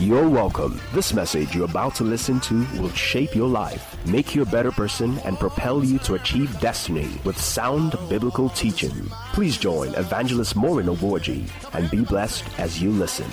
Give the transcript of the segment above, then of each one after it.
You're welcome. This message you're about to listen to will shape your life, make you a better person, and propel you to achieve destiny with sound biblical teaching. Please join Evangelist Maureen Oborji and be blessed as you listen.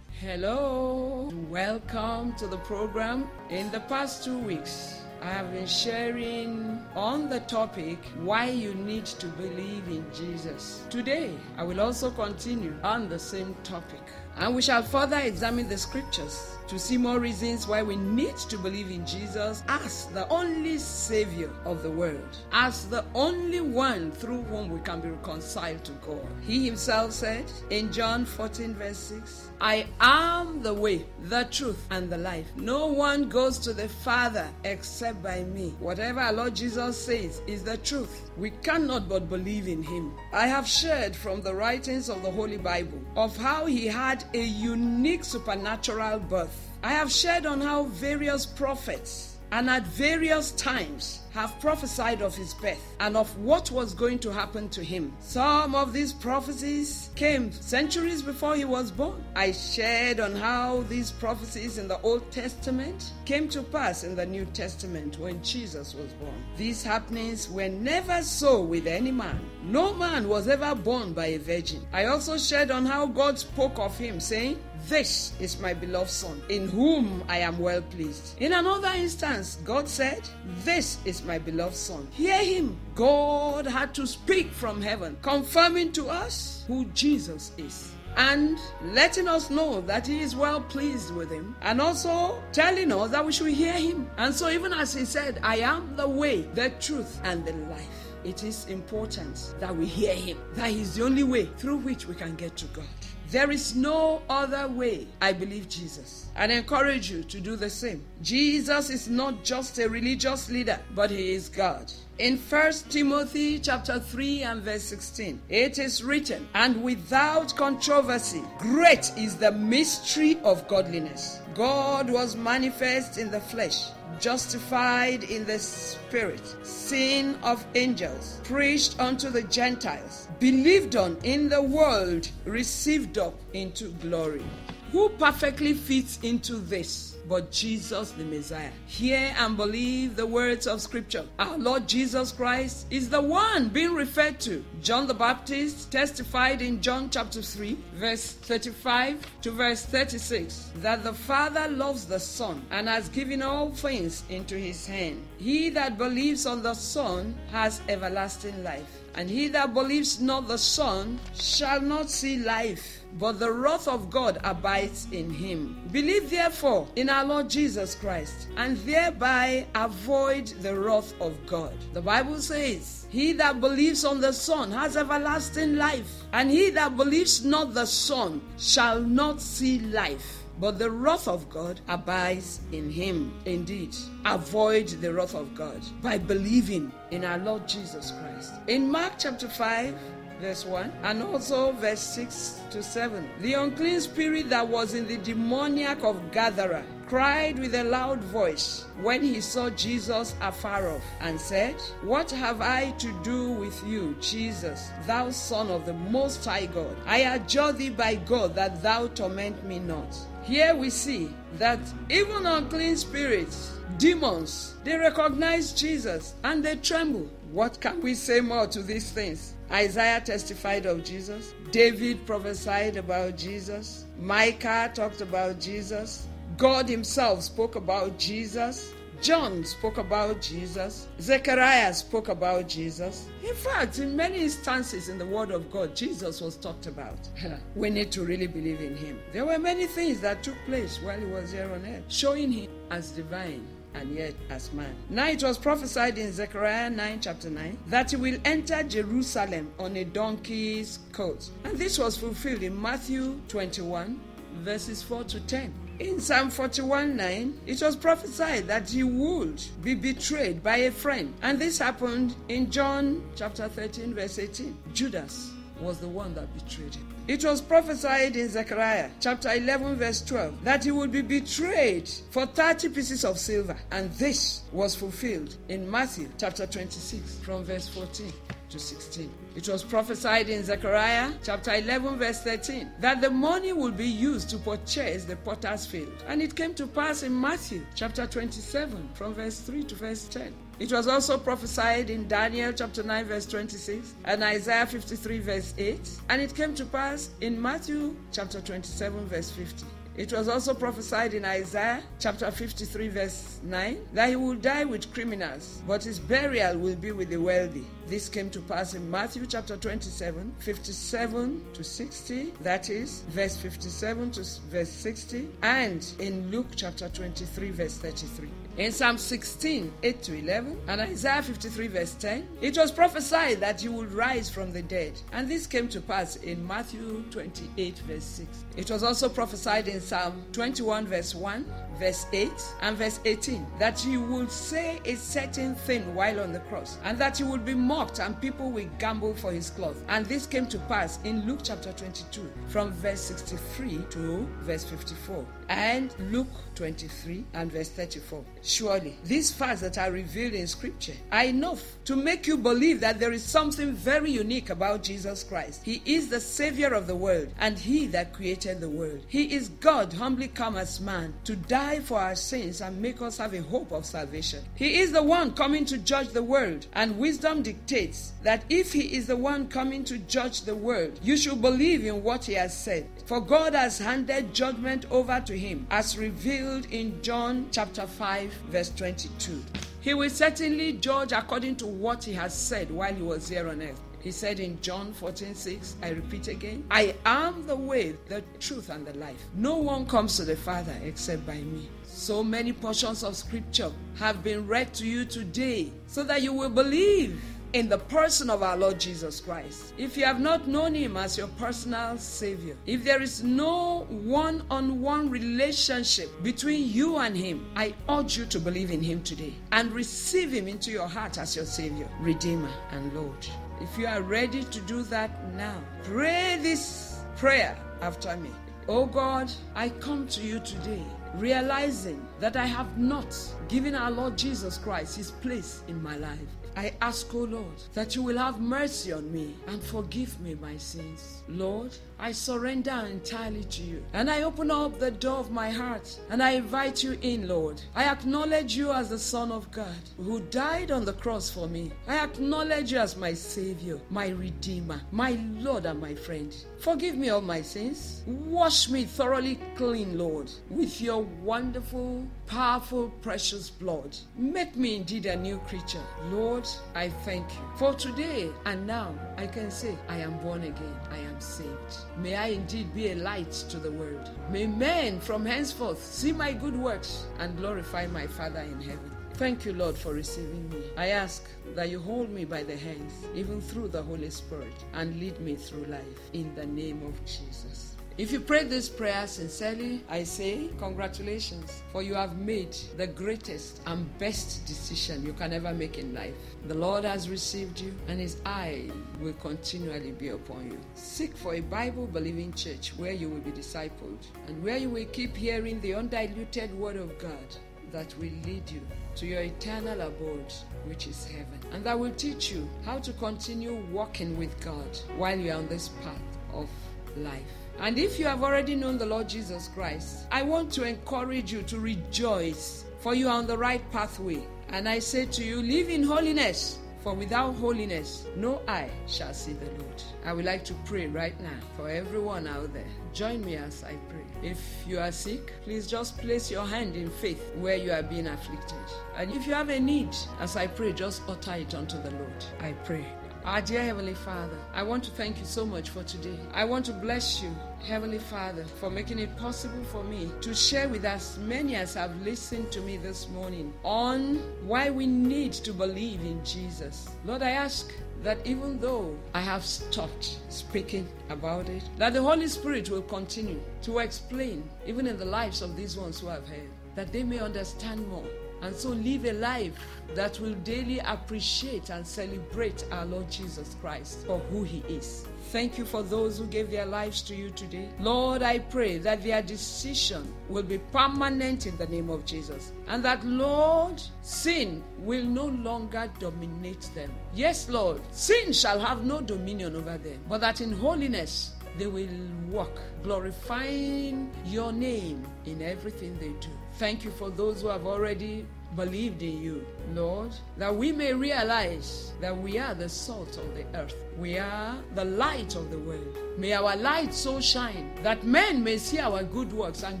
Hello, welcome to the program. In the past two weeks, I have been sharing on the topic why you need to believe in Jesus. Today, I will also continue on the same topic. And we shall further examine the scriptures to see more reasons why we need to believe in Jesus as the only Savior of the world, as the only one through whom we can be reconciled to God. He himself said in John 14, verse 6, I am the way, the truth, and the life. No one goes to the Father except by me. Whatever our Lord Jesus says is the truth. We cannot but believe in him. I have shared from the writings of the Holy Bible of how he had a unique supernatural birth. I have shared on how various prophets and at various times have prophesied of his birth and of what was going to happen to him. Some of these prophecies came centuries before he was born. I shared on how these prophecies in the Old Testament came to pass in the New Testament when Jesus was born. These happenings were never so with any man. No man was ever born by a virgin. I also shared on how God spoke of him, saying, this is my beloved Son, in whom I am well pleased. In another instance, God said, This is my beloved Son. Hear him. God had to speak from heaven, confirming to us who Jesus is and letting us know that he is well pleased with him and also telling us that we should hear him. And so, even as he said, I am the way, the truth, and the life. It is important that we hear him, that he's the only way through which we can get to God. There is no other way. I believe Jesus and encourage you to do the same. Jesus is not just a religious leader, but he is God. In 1 Timothy chapter 3 and verse 16, it is written, And without controversy, great is the mystery of godliness. God was manifest in the flesh justified in the spirit, seen of angels, preached unto the Gentiles, believed on in the world, received up into glory. Who perfectly fits into this? but Jesus the Messiah. Hear and believe the words of Scripture. Our Lord Jesus Christ is the one being referred to. John the Baptist testified in John chapter 3, verse 35 to verse 36, that the Father loves the Son and has given all things into his hand. He that believes on the Son has everlasting life. And he that believes not the Son shall not see life, but the wrath of God abides in him. Believe therefore in our Lord Jesus Christ, and thereby avoid the wrath of God. The Bible says, He that believes on the Son has everlasting life, and he that believes not the Son shall not see life but the wrath of God abides in him. Indeed, avoid the wrath of God by believing in our Lord Jesus Christ. In Mark chapter 5, verse 1, and also verse 6 to 7. The unclean spirit that was in the demoniac of Gadara cried with a loud voice when he saw Jesus afar off and said, What have I to do with you, Jesus, thou Son of the Most High God? I adjure thee by God that thou torment me not. Here we see that even unclean spirits, demons, they recognize Jesus and they tremble. What can we say more to these things? Isaiah testified of Jesus. David prophesied about Jesus. Micah talked about Jesus. God Himself spoke about Jesus. John spoke about Jesus. Zechariah spoke about Jesus. In fact, in many instances in the Word of God, Jesus was talked about. we need to really believe in Him. There were many things that took place while He was here on earth, showing Him as divine and yet as man. Now it was prophesied in Zechariah 9, chapter 9, that he will enter Jerusalem on a donkey's coat. And this was fulfilled in Matthew 21, verses 4 to 10. In Psalm 41 9, it was prophesied that he would be betrayed by a friend. And this happened in John chapter 13, verse 18. Judas was the one that betrayed him. It was prophesied in Zechariah chapter 11, verse 12, that he would be betrayed for 30 pieces of silver. And this was fulfilled in Matthew chapter 26, from verse 14 to 16. It was prophesied in Zechariah chapter 11, verse 13, that the money will be used to purchase the potter's field. And it came to pass in Matthew chapter 27, from verse 3 to verse 10. It was also prophesied in Daniel chapter 9, verse 26, and Isaiah 53, verse 8. And it came to pass in Matthew chapter 27, verse 50. It was also prophesied in Isaiah chapter 53, verse 9, that he will die with criminals, but his burial will be with the wealthy. This came to pass in Matthew chapter 27, 57 to 60, that is, verse 57 to verse 60, and in Luke chapter 23, verse 33. In Psalm 16, 8 to 11, and Isaiah 53, verse 10, it was prophesied that he would rise from the dead. And this came to pass in Matthew 28, verse 6. It was also prophesied in Psalm 21, verse 1, verse 8, and verse 18, that he would say a certain thing while on the cross, and that he would be mocked, and people will gamble for his cloth. And this came to pass in Luke chapter 22, from verse 63 to verse 54, and Luke 23 and verse 34. Surely, these facts that are revealed in Scripture are enough to make you believe that there is something very unique about Jesus Christ. He is the Savior of the world and He that created the world. He is God, humbly come as man, to die for our sins and make us have a hope of salvation. He is the one coming to judge the world, and wisdom dictates that if He is the one coming to judge the world, you should believe in what He has said. For God has handed judgment over to Him, as revealed in John chapter 5 verse 22. He will certainly judge according to what he has said while he was here on earth. He said in John 14, 6, I repeat again, I am the way, the truth, and the life. No one comes to the Father except by me. So many portions of scripture have been read to you today so that you will believe in the person of our Lord Jesus Christ. If you have not known him as your personal Savior, if there is no one on one relationship between you and him, I urge you to believe in him today and receive him into your heart as your Savior, Redeemer, and Lord. If you are ready to do that now, pray this prayer after me. Oh God, I come to you today realizing that I have not given our Lord Jesus Christ his place in my life. I ask, O oh Lord, that you will have mercy on me and forgive me my sins. Lord, I surrender entirely to you. And I open up the door of my heart and I invite you in, Lord. I acknowledge you as the Son of God who died on the cross for me. I acknowledge you as my Savior, my Redeemer, my Lord, and my friend. Forgive me all my sins. Wash me thoroughly clean, Lord, with your wonderful, powerful, precious blood. Make me indeed a new creature. Lord, I thank you. For today and now, I can say, I am born again. I am saved. May I indeed be a light to the world. May men from henceforth see my good works and glorify my Father in heaven. Thank you, Lord, for receiving me. I ask that you hold me by the hands, even through the Holy Spirit, and lead me through life. In the name of Jesus. If you pray this prayer sincerely, I say congratulations, for you have made the greatest and best decision you can ever make in life. The Lord has received you, and His eye will continually be upon you. Seek for a Bible believing church where you will be discipled and where you will keep hearing the undiluted Word of God that will lead you to your eternal abode, which is heaven, and that will teach you how to continue walking with God while you're on this path of life. And if you have already known the Lord Jesus Christ, I want to encourage you to rejoice, for you are on the right pathway. And I say to you, live in holiness, for without holiness, no eye shall see the Lord. I would like to pray right now for everyone out there. Join me as I pray. If you are sick, please just place your hand in faith where you are being afflicted. And if you have a need, as I pray, just utter it unto the Lord. I pray. Our dear Heavenly Father, I want to thank you so much for today. I want to bless you, Heavenly Father, for making it possible for me to share with as many as have listened to me this morning on why we need to believe in Jesus. Lord, I ask that even though I have stopped speaking about it, that the Holy Spirit will continue to explain, even in the lives of these ones who have heard, that they may understand more And so live a life that will daily appreciate and celebrate our Lord Jesus Christ for who he is. Thank you for those who gave their lives to you today. Lord, I pray that their decision will be permanent in the name of Jesus. And that, Lord, sin will no longer dominate them. Yes, Lord, sin shall have no dominion over them, but that in holiness they will walk, glorifying your name in everything they do. Thank you for those who have already believed in you, Lord, that we may realize that we are the salt of the earth. We are the light of the world. May our light so shine that men may see our good works and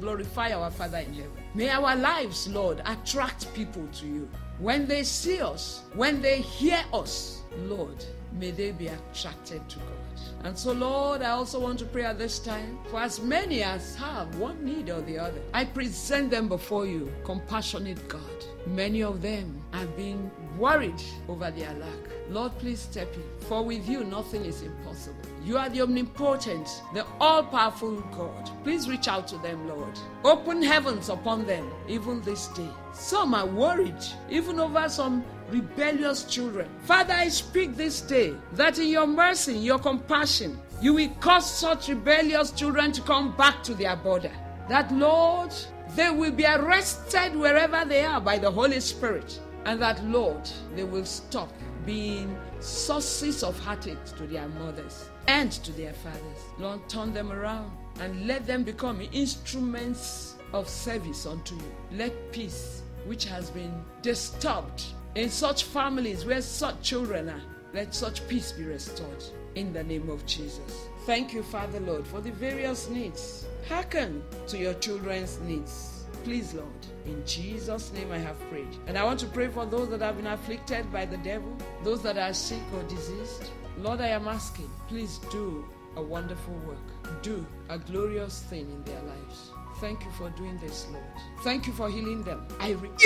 glorify our Father in heaven. May our lives, Lord, attract people to you. When they see us, when they hear us, Lord, may they be attracted to God. And so, Lord, I also want to pray at this time for as many as have one need or the other. I present them before you, compassionate God. Many of them have been worried over their lack. Lord, please step in. For with you, nothing is impossible. You are the omnipotent, the all powerful God. Please reach out to them, Lord. Open heavens upon them, even this day. Some are worried, even over some rebellious children. Father, I speak this day that in your mercy, your compassion, you will cause such rebellious children to come back to their border. That, Lord, they will be arrested wherever they are by the Holy Spirit. And that, Lord, they will stop being sources of heartache to their mothers and to their fathers. Lord, turn them around and let them become instruments of service unto you. Let peace, which has been disturbed in such families where such children are, let such peace be restored in the name of Jesus. Thank you, Father Lord, for the various needs. Hearken to your children's needs. Please, Lord, in Jesus' name I have prayed. And I want to pray for those that have been afflicted by the devil, those that are sick or diseased. Lord, I am asking, please do a wonderful work. Do a glorious thing in their lives. Thank you for doing this, Lord. Thank you for healing them. I rebuke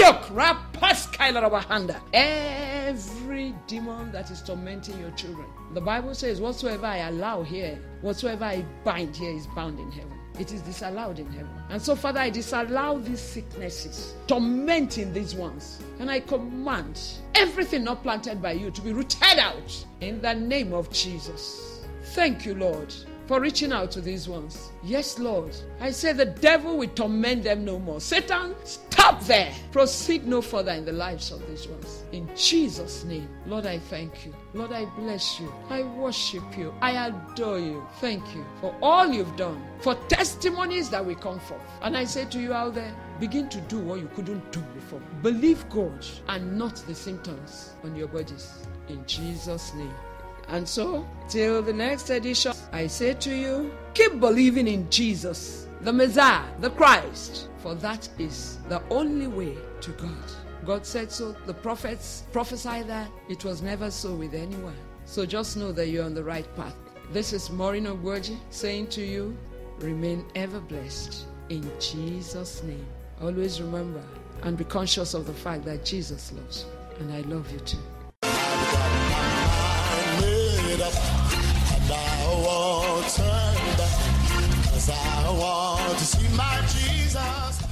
every demon that is tormenting your children. The Bible says, Whatsoever I allow here, whatsoever I bind here is bound in heaven. It is disallowed in heaven. And so, Father, I disallow these sicknesses, tormenting these ones. And I command everything not planted by you to be rooted out in the name of Jesus. Thank you, Lord for reaching out to these ones. Yes, Lord. I say the devil will torment them no more. Satan, stop there. Proceed no further in the lives of these ones. In Jesus' name, Lord, I thank you. Lord, I bless you. I worship you. I adore you. Thank you for all you've done, for testimonies that will come forth. And I say to you out there, begin to do what you couldn't do before. Believe God and not the symptoms on your bodies. In Jesus' name. And so, till the next edition, I say to you, keep believing in Jesus, the Messiah, the Christ, for that is the only way to God. God said so, the prophets prophesied that. It was never so with anyone. So just know that you're on the right path. This is Maureen Ogwoji saying to you, remain ever blessed in Jesus' name. Always remember and be conscious of the fact that Jesus loves you, and I love you too. To see my Jesus.